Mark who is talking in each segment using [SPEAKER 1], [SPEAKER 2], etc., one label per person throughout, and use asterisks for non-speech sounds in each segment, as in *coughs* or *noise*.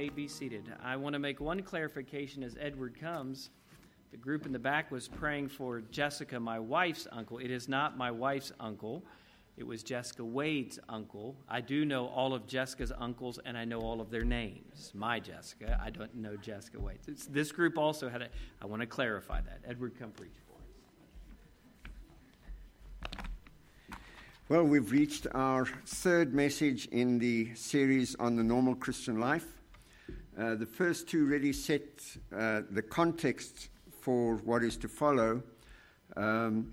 [SPEAKER 1] may be seated. I want to make one clarification as Edward comes. The group in the back was praying for Jessica, my wife's uncle. It is not my wife's uncle. It was Jessica Wade's uncle. I do know all of Jessica's uncles and I know all of their names. My Jessica, I don't know Jessica Wade. It's, this group also had a, I want to clarify that. Edward, come preach for
[SPEAKER 2] us. Well, we've reached our third message in the series on the normal Christian life. Uh, the first two really set uh, the context for what is to follow. Um,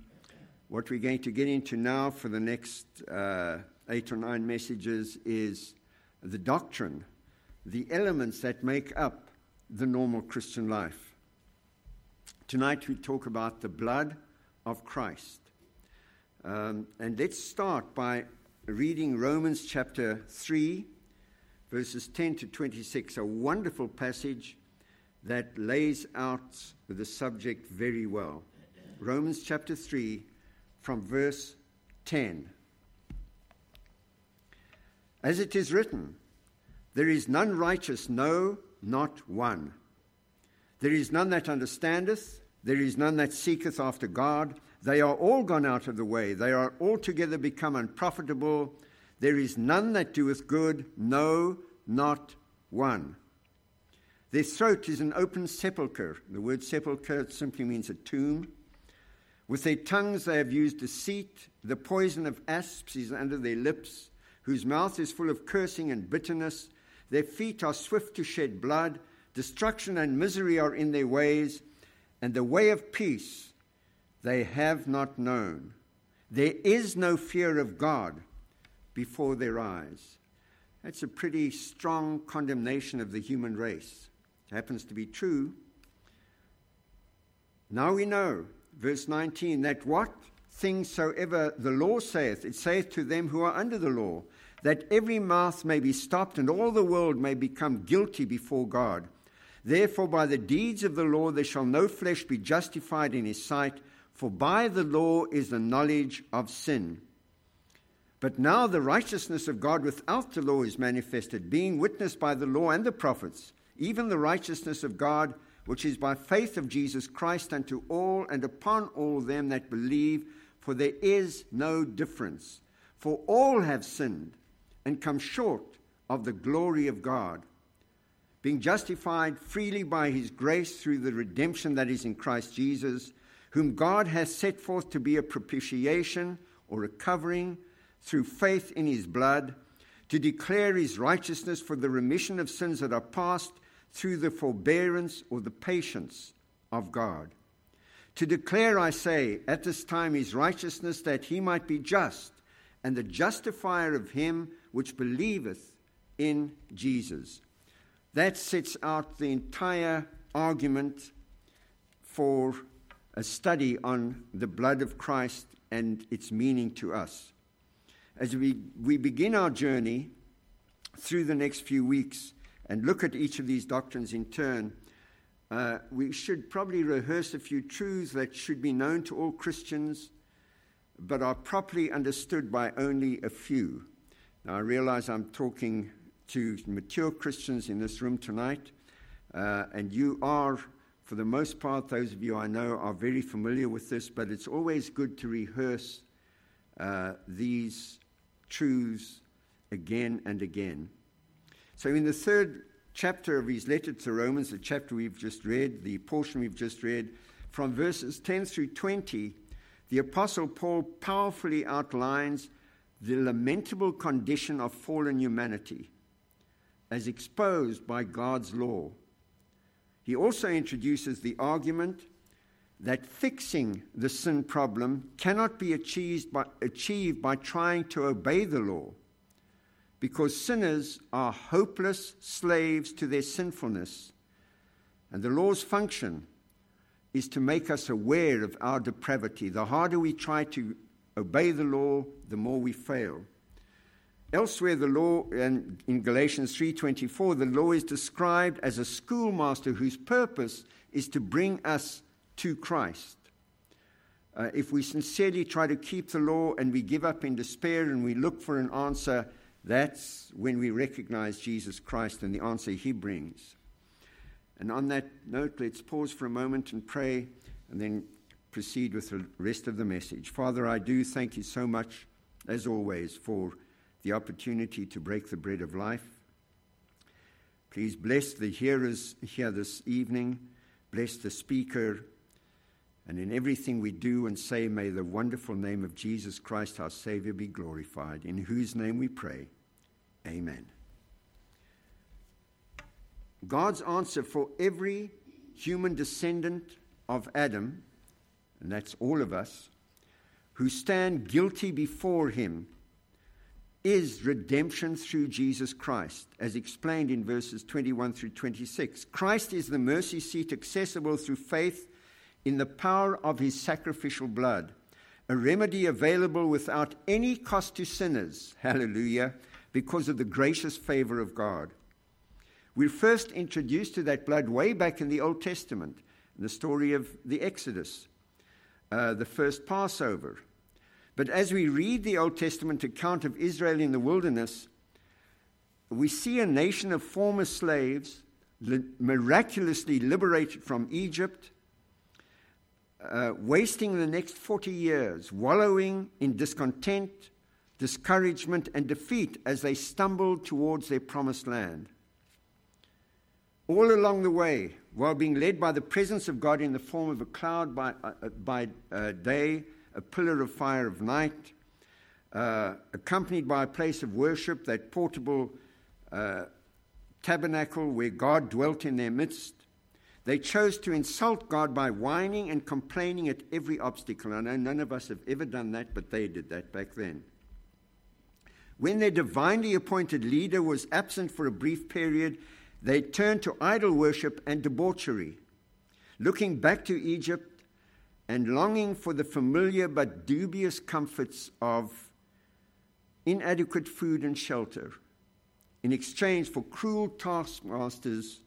[SPEAKER 2] what we're going to get into now for the next uh, eight or nine messages is the doctrine, the elements that make up the normal Christian life. Tonight we talk about the blood of Christ. Um, and let's start by reading Romans chapter 3, verses 10 to 26, a wonderful passage that lays out the subject very well. Romans chapter 3, from verse 10. As it is written, There is none righteous, no, not one. There is none that understandeth, there is none that seeketh after God. They are all gone out of the way, they are altogether become unprofitable. There is none that doeth good, no, not one. Their throat is an open sepulchre. The word sepulchre simply means a tomb. With their tongues they have used deceit. The poison of asps is under their lips, whose mouth is full of cursing and bitterness. Their feet are swift to shed blood. Destruction and misery are in their ways, and the way of peace they have not known. There is no fear of God before their eyes. That's a pretty strong condemnation of the human race. It happens to be true. Now we know verse 19, that what things soever the law saith, it saith to them who are under the law, that every mouth may be stopped and all the world may become guilty before God. Therefore, by the deeds of the law there shall no flesh be justified in his sight, for by the law is the knowledge of sin. But now the righteousness of God without the law is manifested, being witnessed by the law and the prophets, even the righteousness of God which is by faith of Jesus Christ unto all and upon all them that believe, for there is no difference. For all have sinned and come short of the glory of God, being justified freely by his grace through the redemption that is in Christ Jesus, whom God has set forth to be a propitiation or a covering through faith in his blood, to declare his righteousness for the remission of sins that are past through the forbearance or the patience of God. To declare, I say, at this time his righteousness, that he might be just, and the justifier of him which believeth in Jesus. That sets out the entire argument for a study on the blood of Christ and its meaning to us. As we, we begin our journey through the next few weeks, and look at each of these doctrines in turn, uh, we should probably rehearse a few truths that should be known to all Christians, but are properly understood by only a few. Now, I realize I'm talking to mature Christians in this room tonight, uh, and you are, for the most part, those of you I know are very familiar with this, but it's always good to rehearse uh, these truths again and again. So, in the third chapter of his letter to Romans, the chapter we've just read, the portion we've just read, from verses 10 through 20, the Apostle Paul powerfully outlines the lamentable condition of fallen humanity as exposed by God's law. He also introduces the argument that fixing the sin problem cannot be achieved by, achieved by trying to obey the law because sinners are hopeless slaves to their sinfulness. And the law's function is to make us aware of our depravity. The harder we try to obey the law, the more we fail. Elsewhere, the law, and in Galatians 3:24, the law is described as a schoolmaster whose purpose is to bring us to Christ. Uh, if we sincerely try to keep the law and we give up in despair and we look for an answer, That's when we recognize Jesus Christ and the answer he brings. And on that note, let's pause for a moment and pray and then proceed with the rest of the message. Father, I do thank you so much, as always, for the opportunity to break the bread of life. Please bless the hearers here this evening, bless the speaker, and in everything we do and say, may the wonderful name of Jesus Christ, our Savior, be glorified, in whose name we pray. Amen. God's answer for every human descendant of Adam, and that's all of us, who stand guilty before him, is redemption through Jesus Christ, as explained in verses 21 through 26. Christ is the mercy seat accessible through faith in the power of his sacrificial blood, a remedy available without any cost to sinners. *laughs* Hallelujah, because of the gracious favor of God. We're first introduced to that blood way back in the Old Testament, in the story of the Exodus, uh, the first Passover. But as we read the Old Testament account of Israel in the wilderness, we see a nation of former slaves miraculously liberated from Egypt, uh, wasting the next 40 years, wallowing in discontent, discouragement, and defeat as they stumbled towards their promised land. All along the way, while being led by the presence of God in the form of a cloud by, uh, uh by uh, day, a pillar of fire of night, uh, accompanied by a place of worship, that portable uh, tabernacle where God dwelt in their midst, they chose to insult God by whining and complaining at every obstacle. I know none of us have ever done that, but they did that back then. When their divinely appointed leader was absent for a brief period, they turned to idol worship and debauchery, looking back to Egypt and longing for the familiar but dubious comforts of inadequate food and shelter in exchange for cruel taskmasters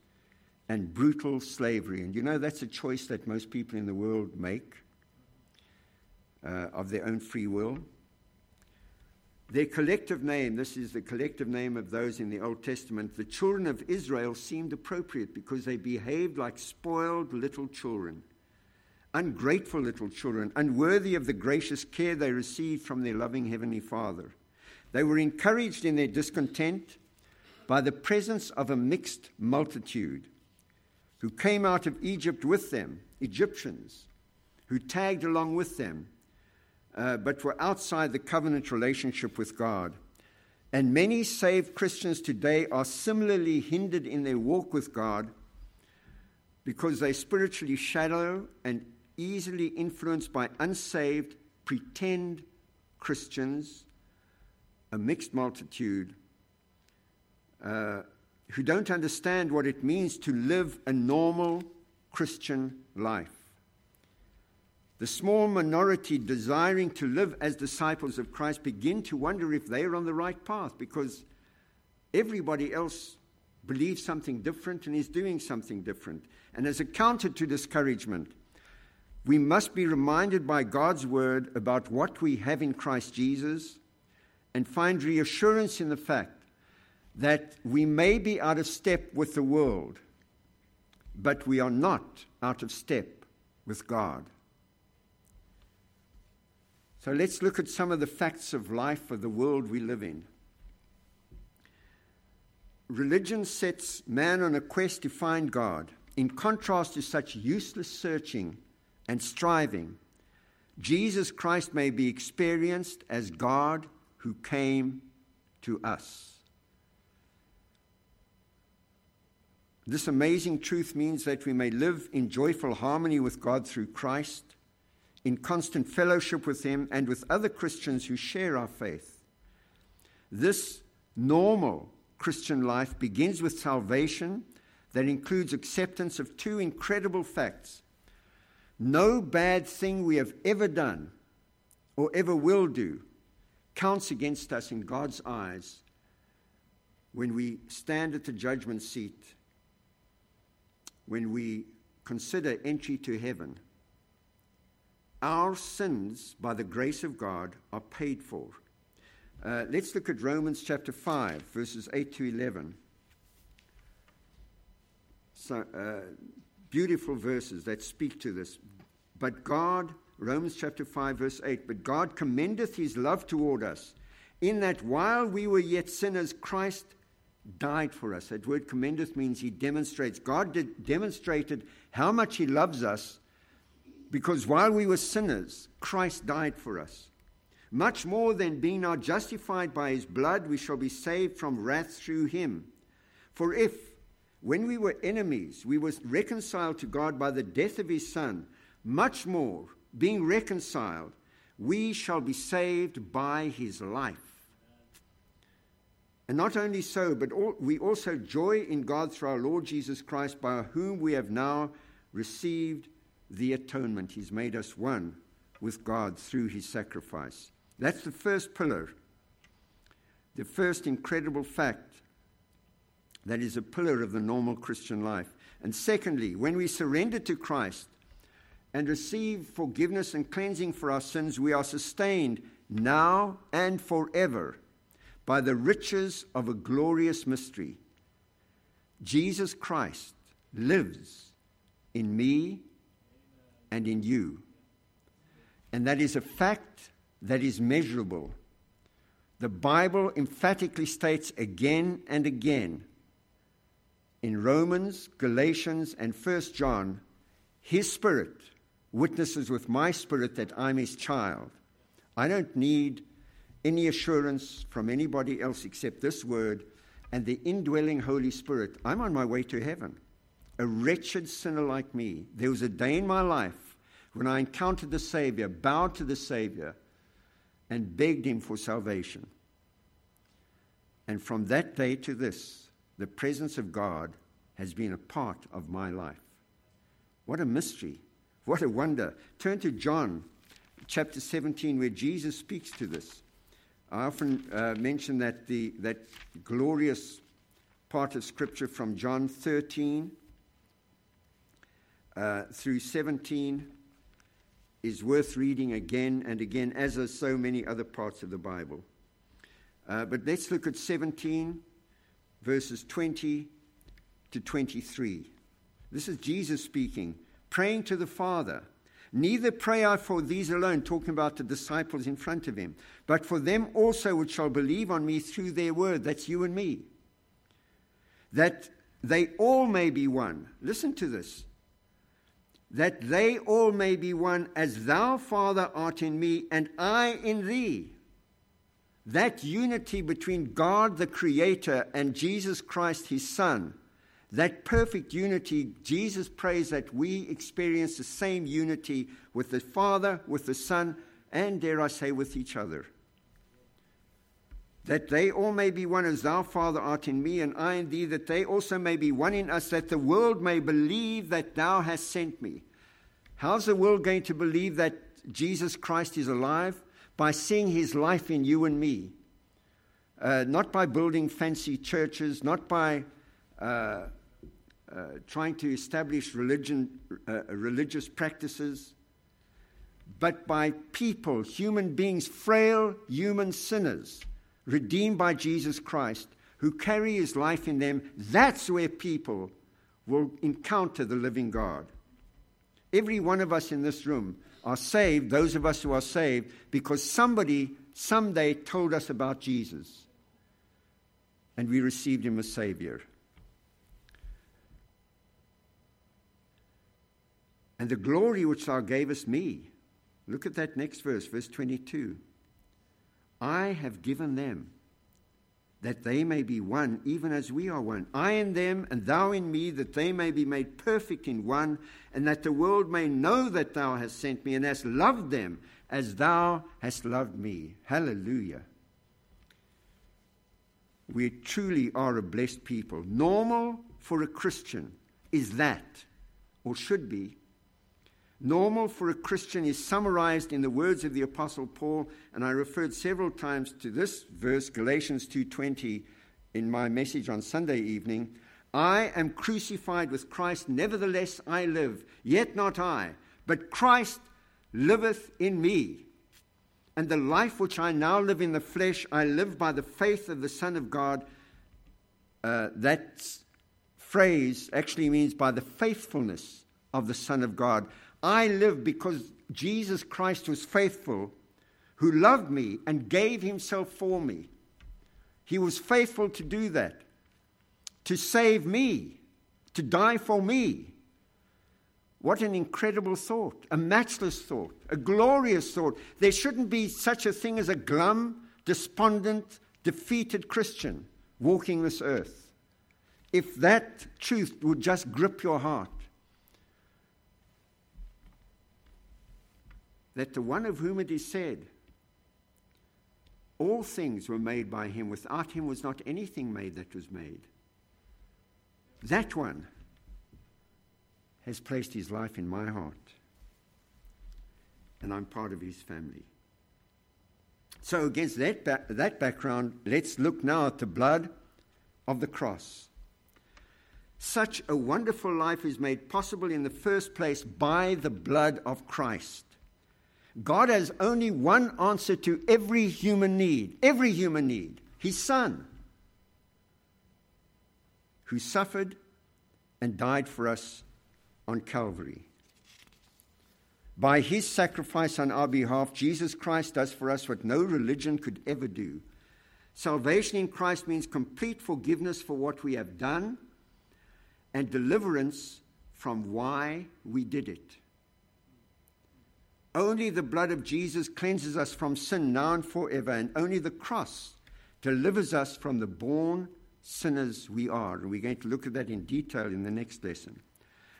[SPEAKER 2] and brutal slavery. And you know, that's a choice that most people in the world make uh, of their own free will. Their collective name, this is the collective name of those in the Old Testament, the children of Israel seemed appropriate because they behaved like spoiled little children, ungrateful little children, unworthy of the gracious care they received from their loving Heavenly Father. They were encouraged in their discontent by the presence of a mixed multitude who came out of Egypt with them, Egyptians, who tagged along with them uh, but were outside the covenant relationship with God. And many saved Christians today are similarly hindered in their walk with God because they spiritually shallow and easily influenced by unsaved, pretend Christians, a mixed multitude, uh, who don't understand what it means to live a normal Christian life. The small minority desiring to live as disciples of Christ begin to wonder if they are on the right path because everybody else believes something different and is doing something different. And as a counter to discouragement, we must be reminded by God's word about what we have in Christ Jesus and find reassurance in the fact that we may be out of step with the world, but we are not out of step with God. So let's look at some of the facts of life of the world we live in. Religion sets man on a quest to find God. In contrast to such useless searching and striving, Jesus Christ may be experienced as God who came to us. This amazing truth means that we may live in joyful harmony with God through Christ in constant fellowship with Him and with other Christians who share our faith. This normal Christian life begins with salvation that includes acceptance of two incredible facts. No bad thing we have ever done or ever will do counts against us in God's eyes when we stand at the judgment seat, when we consider entry to heaven our sins, by the grace of God, are paid for. Uh, let's look at Romans chapter 5, verses 8 to 11. So, uh, beautiful verses that speak to this. But God, Romans chapter 5, verse 8, but God commendeth his love toward us, in that while we were yet sinners, Christ died for us. That word commendeth means he demonstrates. God did, demonstrated how much he loves us because while we were sinners, Christ died for us. Much more than being now justified by his blood, we shall be saved from wrath through him. For if, when we were enemies, we were reconciled to God by the death of his Son, much more, being reconciled, we shall be saved by his life. And not only so, but all, we also joy in God through our Lord Jesus Christ, by whom we have now received the atonement. He's made us one with God through his sacrifice. That's the first pillar, the first incredible fact that is a pillar of the normal Christian life. And secondly, when we surrender to Christ and receive forgiveness and cleansing for our sins, we are sustained now and forever by the riches of a glorious mystery. Jesus Christ lives in me and in you. And that is a fact that is measurable. The Bible emphatically states again and again in Romans, Galatians, and 1 John, His Spirit witnesses with my spirit that I'm His child. I don't need any assurance from anybody else except this word and the indwelling Holy Spirit. I'm on my way to heaven. A wretched sinner like me. There was a day in my life when I encountered the Savior, bowed to the Savior, and begged him for salvation. And from that day to this, the presence of God has been a part of my life. What a mystery. What a wonder. Turn to John chapter 17, where Jesus speaks to this. I often uh, mention that, the, that glorious part of Scripture from John 13 uh, through 17 is worth reading again and again, as are so many other parts of the Bible. Uh, but let's look at 17, verses 20 to 23. This is Jesus speaking, praying to the Father. Neither pray I for these alone, talking about the disciples in front of him, but for them also which shall believe on me through their word. That's you and me. That they all may be one. Listen to this that they all may be one as thou, Father, art in me and I in thee. That unity between God the Creator and Jesus Christ, his Son, that perfect unity, Jesus prays that we experience the same unity with the Father, with the Son, and dare I say, with each other. That they all may be one as thou, Father, art in me and I in thee, that they also may be one in us, that the world may believe that thou hast sent me. How's the world going to believe that Jesus Christ is alive? By seeing his life in you and me. Uh, not by building fancy churches, not by uh, trying to establish religion, uh, religious practices, but by people, human beings, frail human sinners, redeemed by Jesus Christ, who carry his life in them. That's where people will encounter the living God. Every one of us in this room are saved, those of us who are saved, because somebody someday told us about Jesus and we received him as Savior. And the glory which thou gavest me, look at that next verse, verse 22. I have given them that they may be one, even as we are one. I in them, and thou in me, that they may be made perfect in one, and that the world may know that thou hast sent me and hast loved them as thou hast loved me. Hallelujah. We truly are a blessed people. Normal for a Christian is that, or should be, Normal for a Christian is summarized in the words of the apostle Paul, and I referred several times to this verse Galatians 2:20 in my message on Sunday evening. I am crucified with Christ, nevertheless I live, yet not I, but Christ liveth in me. And the life which I now live in the flesh, I live by the faith of the Son of God. Uh, that phrase actually means by the faithfulness of the Son of God. I live because Jesus Christ was faithful, who loved me and gave himself for me. He was faithful to do that, to save me, to die for me. What an incredible thought, a matchless thought, a glorious thought. There shouldn't be such a thing as a glum, despondent, defeated Christian walking this earth. If that truth would just grip your heart, that the one of whom it is said, all things were made by him. Without him was not anything made that was made. That one has placed his life in my heart. And I'm part of his family. So, against that, ba- that background, let's look now at the blood of the cross. Such a wonderful life is made possible in the first place by the blood of Christ. God has only one answer to every human need, every human need His Son, who suffered and died for us on Calvary. By his sacrifice on our behalf, Jesus Christ does for us what no religion could ever do. Salvation in Christ means complete forgiveness for what we have done and deliverance from why we did it. Only the blood of Jesus cleanses us from sin now and forever, and only the cross delivers us from the born sinners we are. And we're going to look at that in detail in the next lesson.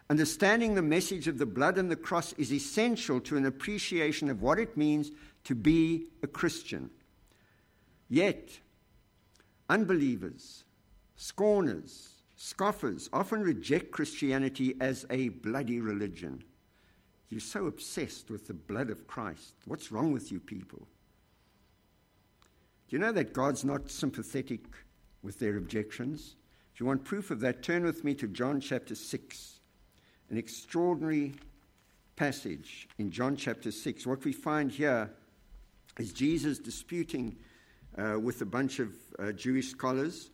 [SPEAKER 2] Understanding the message of the blood and the cross is essential to an appreciation of what it means to be a Christian. Yet, unbelievers, scorners, scoffers often reject Christianity as a bloody religion. You're so obsessed with the blood of Christ. What's wrong with you people? Do you know that God's not sympathetic with their objections? If you want proof of that, turn with me to John chapter 6 an extraordinary passage in John chapter 6. What we find here is Jesus disputing uh, with a bunch of uh, Jewish scholars.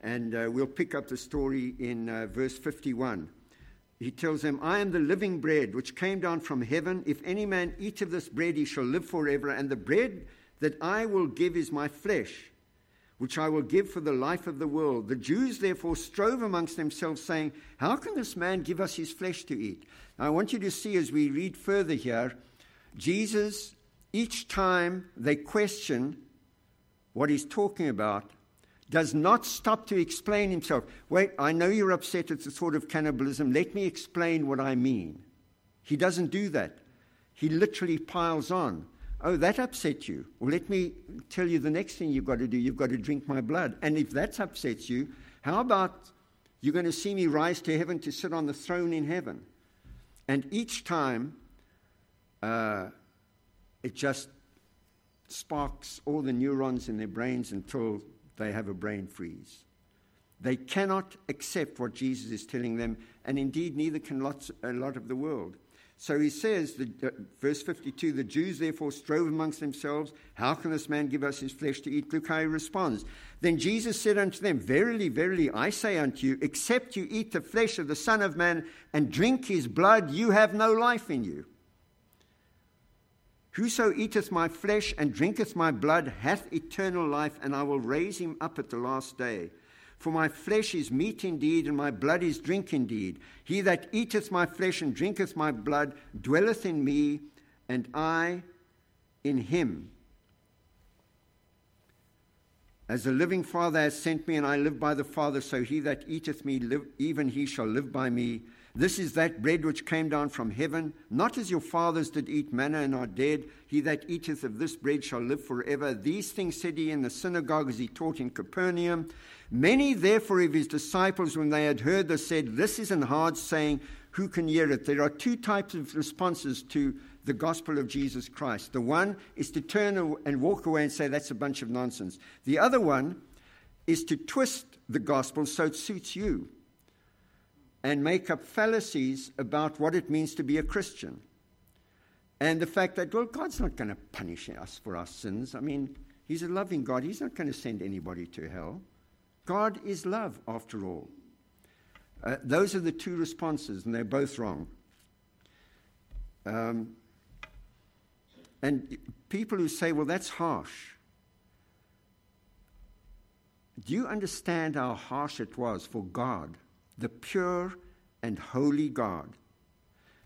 [SPEAKER 2] And uh, we'll pick up the story in uh, verse 51. He tells them, I am the living bread which came down from heaven. If any man eat of this bread, he shall live forever. And the bread that I will give is my flesh which I will give for the life of the world. The Jews therefore strove amongst themselves, saying, How can this man give us his flesh to eat? Now, I want you to see as we read further here, Jesus, each time they question what he's talking about, does not stop to explain himself. Wait, I know you're upset at the thought of cannibalism. Let me explain what I mean. He doesn't do that. He literally piles on. Oh, that upset you. Well, let me tell you the next thing you've got to do. You've got to drink my blood. And if that upsets you, how about you're going to see me rise to heaven to sit on the throne in heaven? And each time, uh, it just sparks all the neurons in their brains until they have a brain freeze. They cannot accept what Jesus is telling them, and indeed, neither can lots, a lot of the world. So he says, uh, verse 52, the Jews therefore strove amongst themselves, How can this man give us his flesh to eat? Look how he responds. Then Jesus said unto them, Verily, verily, I say unto you, except you eat the flesh of the Son of Man and drink his blood, you have no life in you. Whoso eateth my flesh and drinketh my blood hath eternal life, and I will raise him up at the last day. For my flesh is meat indeed, and my blood is drink indeed. He that eateth my flesh and drinketh my blood dwelleth in me, and I in him. As the living Father has sent me, and I live by the Father, so he that eateth me, live, even he shall live by me. This is that bread which came down from heaven, not as your fathers did eat manna and are dead. He that eateth of this bread shall live forever. These things said he in the synagogue as he taught in Capernaum. Many, therefore, of his disciples, when they had heard this, said, This is an hard saying, who can hear it? There are two types of responses to the gospel of Jesus Christ. The one is to turn and walk away and say, That's a bunch of nonsense. The other one is to twist the gospel so it suits you and make up fallacies about what it means to be a Christian. And the fact that, well, God's not going to punish us for our sins. I mean, He's a loving God. He's not going to send anybody to hell. God is love, after all. Uh, those are the two responses, and they're both wrong. Um, and people who say, well, that's harsh. Do you understand how harsh it was for God, the pure and holy God,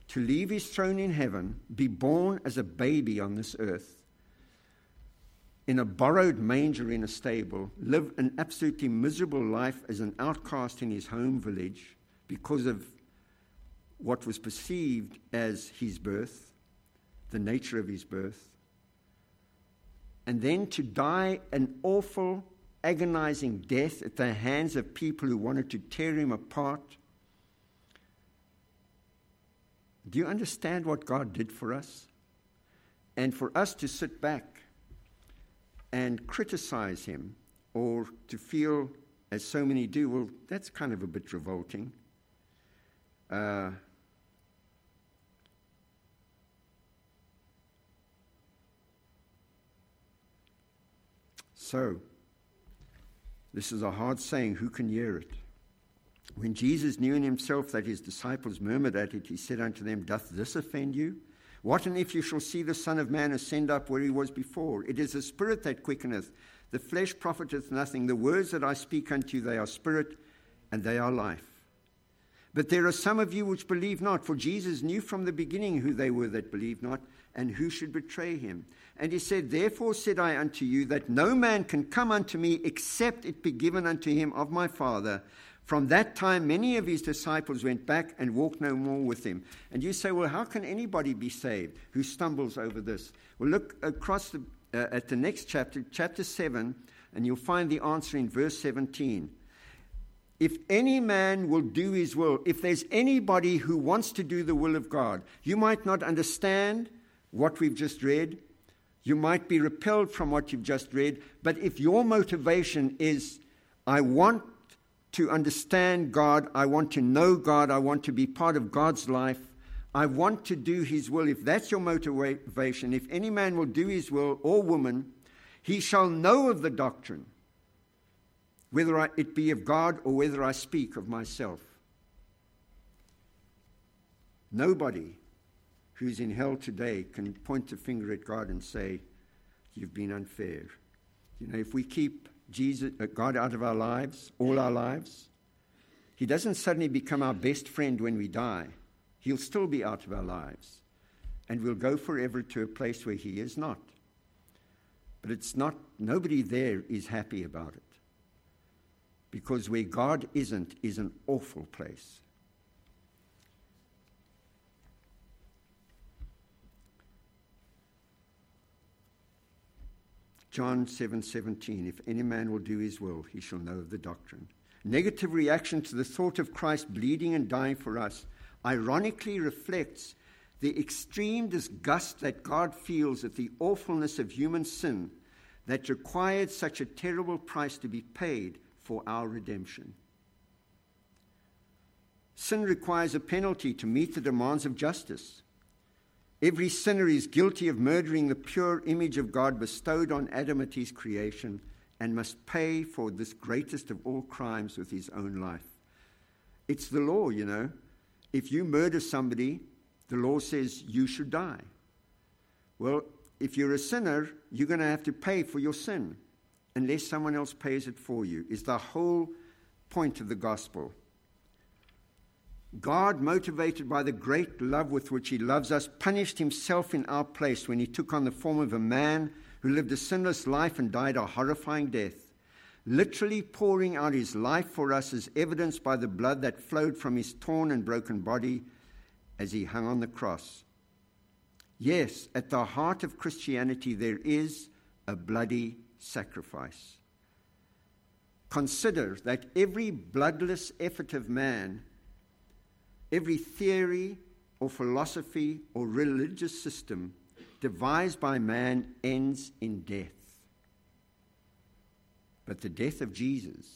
[SPEAKER 2] to leave his throne in heaven, be born as a baby on this earth, in a borrowed manger in a stable, live an absolutely miserable life as an outcast in his home village because of what was perceived as his birth, the nature of his birth, and then to die an awful, agonizing death at the hands of people who wanted to tear him apart. Do you understand what God did for us? And for us to sit back and criticize him or to feel, as so many do, well, that's kind of a bit revolting. Uh, so, this is a hard saying. Who can hear it? When Jesus knew in himself that his disciples murmured at it, he said unto them, Doth this offend you? What and if you shall see the Son of Man ascend up where he was before? It is the Spirit that quickeneth, the flesh profiteth nothing. The words that I speak unto you, they are spirit and they are life. But there are some of you which believe not, for Jesus knew from the beginning who they were that believed not, and who should betray him. And he said, Therefore said I unto you, that no man can come unto me except it be given unto him of my Father. From that time, many of his disciples went back and walked no more with him. And you say, well, how can anybody be saved who stumbles over this? Well, look across the, uh, at the next chapter, chapter 7, and you'll find the answer in verse 17. If any man will do his will, if there's anybody who wants to do the will of God, you might not understand what we've just read. You might be repelled from what you've just read. But if your motivation is, I want to understand God. I want to know God. I want to be part of God's life. I want to do His will. If that's your motivation, if any man will do His will, or woman, he shall know of the doctrine, whether I, it be of God or whether I speak of myself. Nobody who's in hell today can point a finger at God and say, You've been unfair. You know, if we keep Jesus, uh, God out of our lives, all our lives. He doesn't suddenly become our best friend when we die. He'll still be out of our lives. And we'll go forever to a place where He is not. But it's not, nobody there is happy about it. Because where God isn't is an awful place. John 7:17 7, If any man will do his will, he shall know of the doctrine. Negative reaction to the thought of Christ bleeding and dying for us ironically reflects the extreme disgust that God feels at the awfulness of human sin that required such a terrible price to be paid for our redemption. Sin requires a penalty to meet the demands of justice. Every sinner is guilty of murdering the pure image of God bestowed on Adam at his creation and must pay for this greatest of all crimes with his own life. It's the law, you know. If you murder somebody, the law says you should die. Well, if you're a sinner, you're going to have to pay for your sin unless someone else pays it for you, is the whole point of the gospel. God, motivated by the great love with which He loves us, punished Himself in our place when He took on the form of a man who lived a sinless life and died a horrifying death, literally pouring out His life for us as evidenced by the blood that flowed from His torn and broken body as He hung on the cross. Yes, at the heart of Christianity, there is a bloody sacrifice. Consider that every bloodless effort of man Every theory or philosophy or religious system devised by man ends in death. But the death of Jesus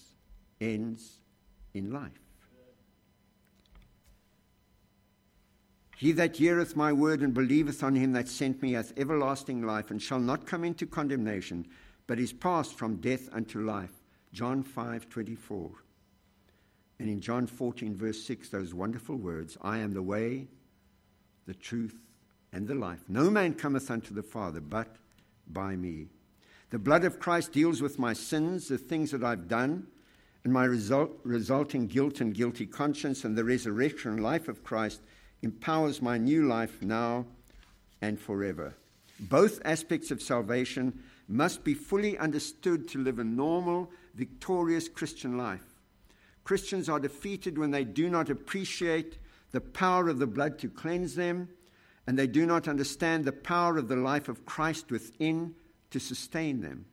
[SPEAKER 2] ends in life. He that heareth my word and believeth on him that sent me hath everlasting life, and shall not come into condemnation, but is passed from death unto life. John 5 24. And in John 14, verse 6, those wonderful words I am the way, the truth, and the life. No man cometh unto the Father but by me. The blood of Christ deals with my sins, the things that I've done, and my result, resulting guilt and guilty conscience, and the resurrection and life of Christ empowers my new life now and forever. Both aspects of salvation must be fully understood to live a normal, victorious Christian life. Christians are defeated when they do not appreciate the power of the blood to cleanse them, and they do not understand the power of the life of Christ within to sustain them.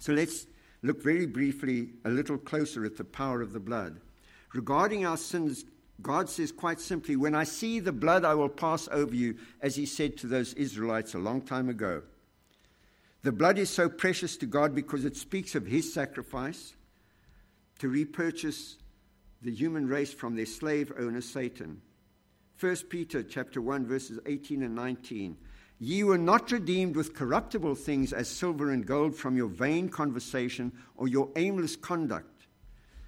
[SPEAKER 2] So let's look very briefly a little closer at the power of the blood. Regarding our sins, God says quite simply, When I see the blood, I will pass over you, as he said to those Israelites a long time ago. The blood is so precious to God because it speaks of his sacrifice to repurchase the human race from their slave owner Satan. 1 Peter chapter 1 verses 18 and 19. Ye were not redeemed with corruptible things as silver and gold from your vain conversation or your aimless conduct,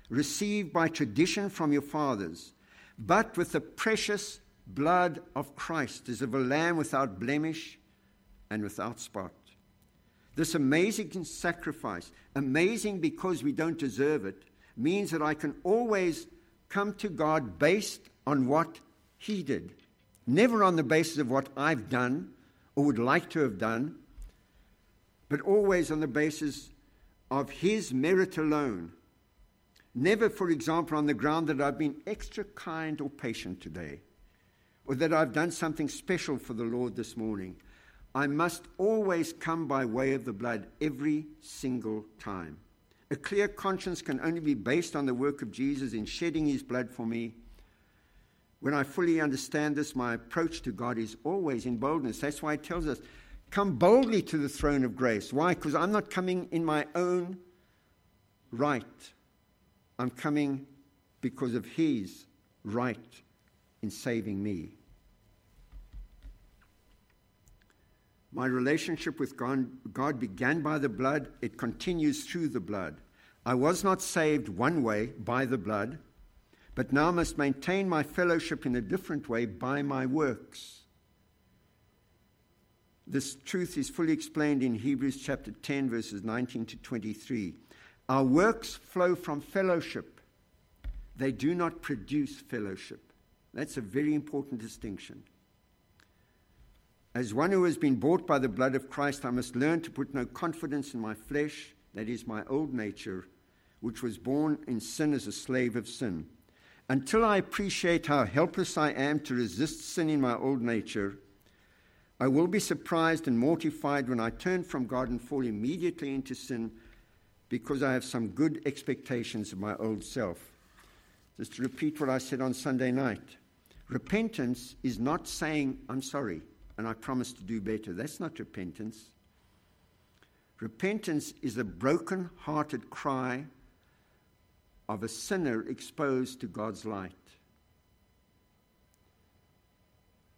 [SPEAKER 2] received by tradition from your fathers, but with the precious blood of Christ, as of a lamb without blemish and without spot. This amazing sacrifice, amazing because we don't deserve it, means that I can always come to God based on what He did, never on the basis of what I've done or would like to have done, but always on the basis of His merit alone. Never, for example, on the ground that I've been extra kind or patient today, or that I've done something special for the Lord this morning. I must always come by way of the blood every single time. A clear conscience can only be based on the work of Jesus in shedding his blood for me. When I fully understand this, my approach to God is always in boldness. That's why it tells us, come boldly to the throne of grace. Why? Because I'm not coming in my own right. I'm coming because of his right in saving me. My relationship with God, God, began by the blood, it continues through the blood. I was not saved one way by the blood, but now must maintain my fellowship in a different way by my works. This truth is fully explained in Hebrews chapter 10, verses 19 to 23. Our works flow from fellowship, they do not produce fellowship. That's a very important distinction. As one who has been bought by the blood of Christ, I must learn to put no confidence in my flesh, that is, my old nature, which was born in sin as a slave of sin. Until I appreciate how helpless I am to resist sin in my old nature, I will be surprised and mortified when I turn from God and fall immediately into sin because I have some good expectations of my old self. Just to repeat what I said on Sunday night repentance is not saying, I'm sorry and I promise to do better. That's not repentance. Repentance is a broken hearted cry of a sinner exposed to God's light.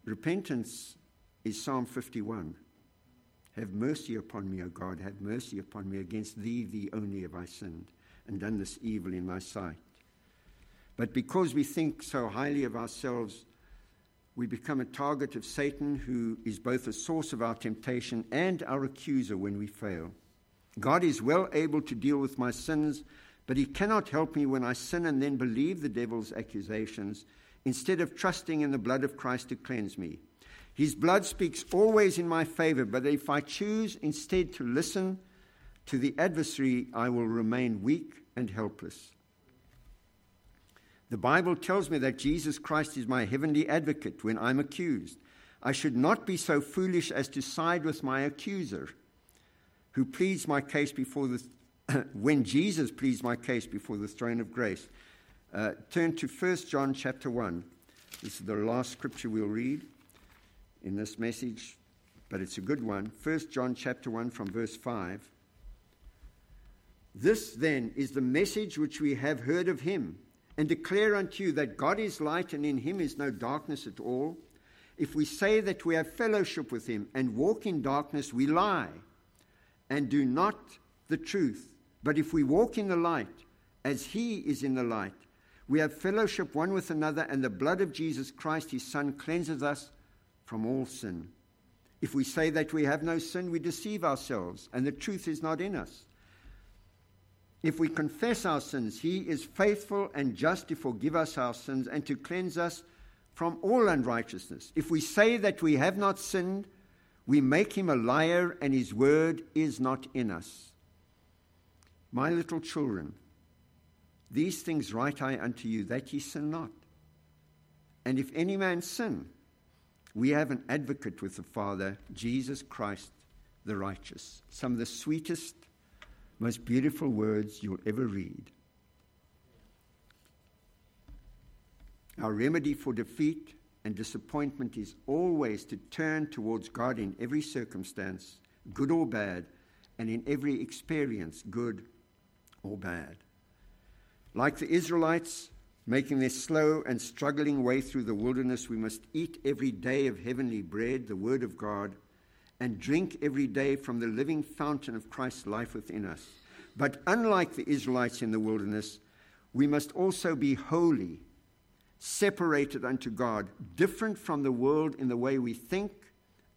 [SPEAKER 2] Repentance is Psalm 51. Have mercy upon me, O God, have mercy upon me. Against thee, thee only have I sinned, and done this evil in thy sight. But because we think so highly of ourselves, we become a target of Satan, who is both a source of our temptation and our accuser when we fail. God is well able to deal with my sins, but He cannot help me when I sin and then believe the devil's accusations instead of trusting in the blood of Christ to cleanse me. His blood speaks always in my favor, but if I choose instead to listen to the adversary, I will remain weak and helpless. The Bible tells me that Jesus Christ is my heavenly advocate when I'm accused. I should not be so foolish as to side with my accuser, who pleads my case before the *coughs* when Jesus pleads my case before the throne of grace. Uh, turn to 1 John chapter 1. This is the last scripture we'll read in this message, but it's a good one. 1 John chapter 1 from verse 5. This then is the message which we have heard of him and declare unto you that God is light and in him is no darkness at all, if we say that we have fellowship with him and walk in darkness, we lie and do not the truth. But if we walk in the light, as he is in the light, we have fellowship one with another, and the blood of Jesus Christ, his Son, cleanses us from all sin. If we say that we have no sin, we deceive ourselves, and the truth is not in us. If we confess our sins, he is faithful and just to forgive us our sins and to cleanse us from all unrighteousness. If we say that we have not sinned, we make him a liar, and his word is not in us. My little children, these things write I unto you, that ye sin not. And if any man sin, we have an advocate with the Father, Jesus Christ the righteous. Some of the sweetest, most beautiful words you'll ever read. Our remedy for defeat and disappointment is always to turn towards God in every circumstance, good or bad, and in every experience, good or bad. Like the Israelites, making their slow and struggling way through the wilderness, we must eat every day of heavenly bread, the Word of God, and drink every day from the living fountain of Christ's life within us. But unlike the Israelites in the wilderness, we must also be holy separated unto God, different from the world in the way we think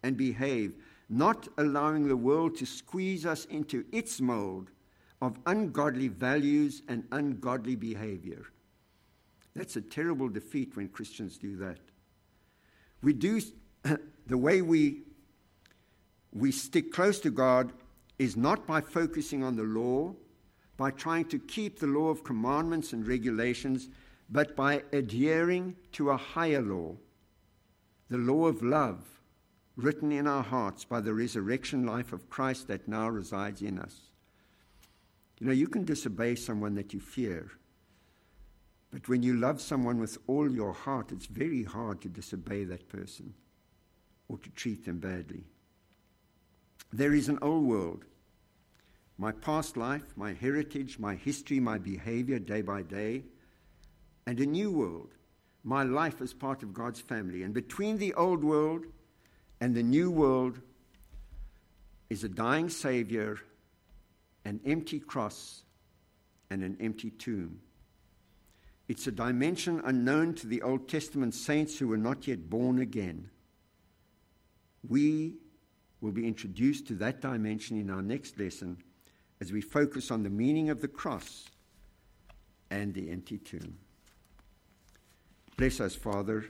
[SPEAKER 2] and behave, not allowing the world to squeeze us into its mold of ungodly values and ungodly behavior. That's a terrible defeat when Christians do that. We do *clears throat* the way we we stick close to God is not by focusing on the law, by trying to keep the law of commandments and regulations but by adhering to a higher law, the law of love, written in our hearts by the resurrection life of Christ that now resides in us. You know, you can disobey someone that you fear, but when you love someone with all your heart, it's very hard to disobey that person or to treat them badly. There is an old world. My past life, my heritage, my history, my behavior day by day and a new world. My life as part of God's family. And between the old world and the new world is a dying Savior, an empty cross, and an empty tomb. It's a dimension unknown to the Old Testament saints who were not yet born again. We will be introduced to that dimension in our next lesson as we focus on the meaning of the cross and the empty tomb. Bless us, Father.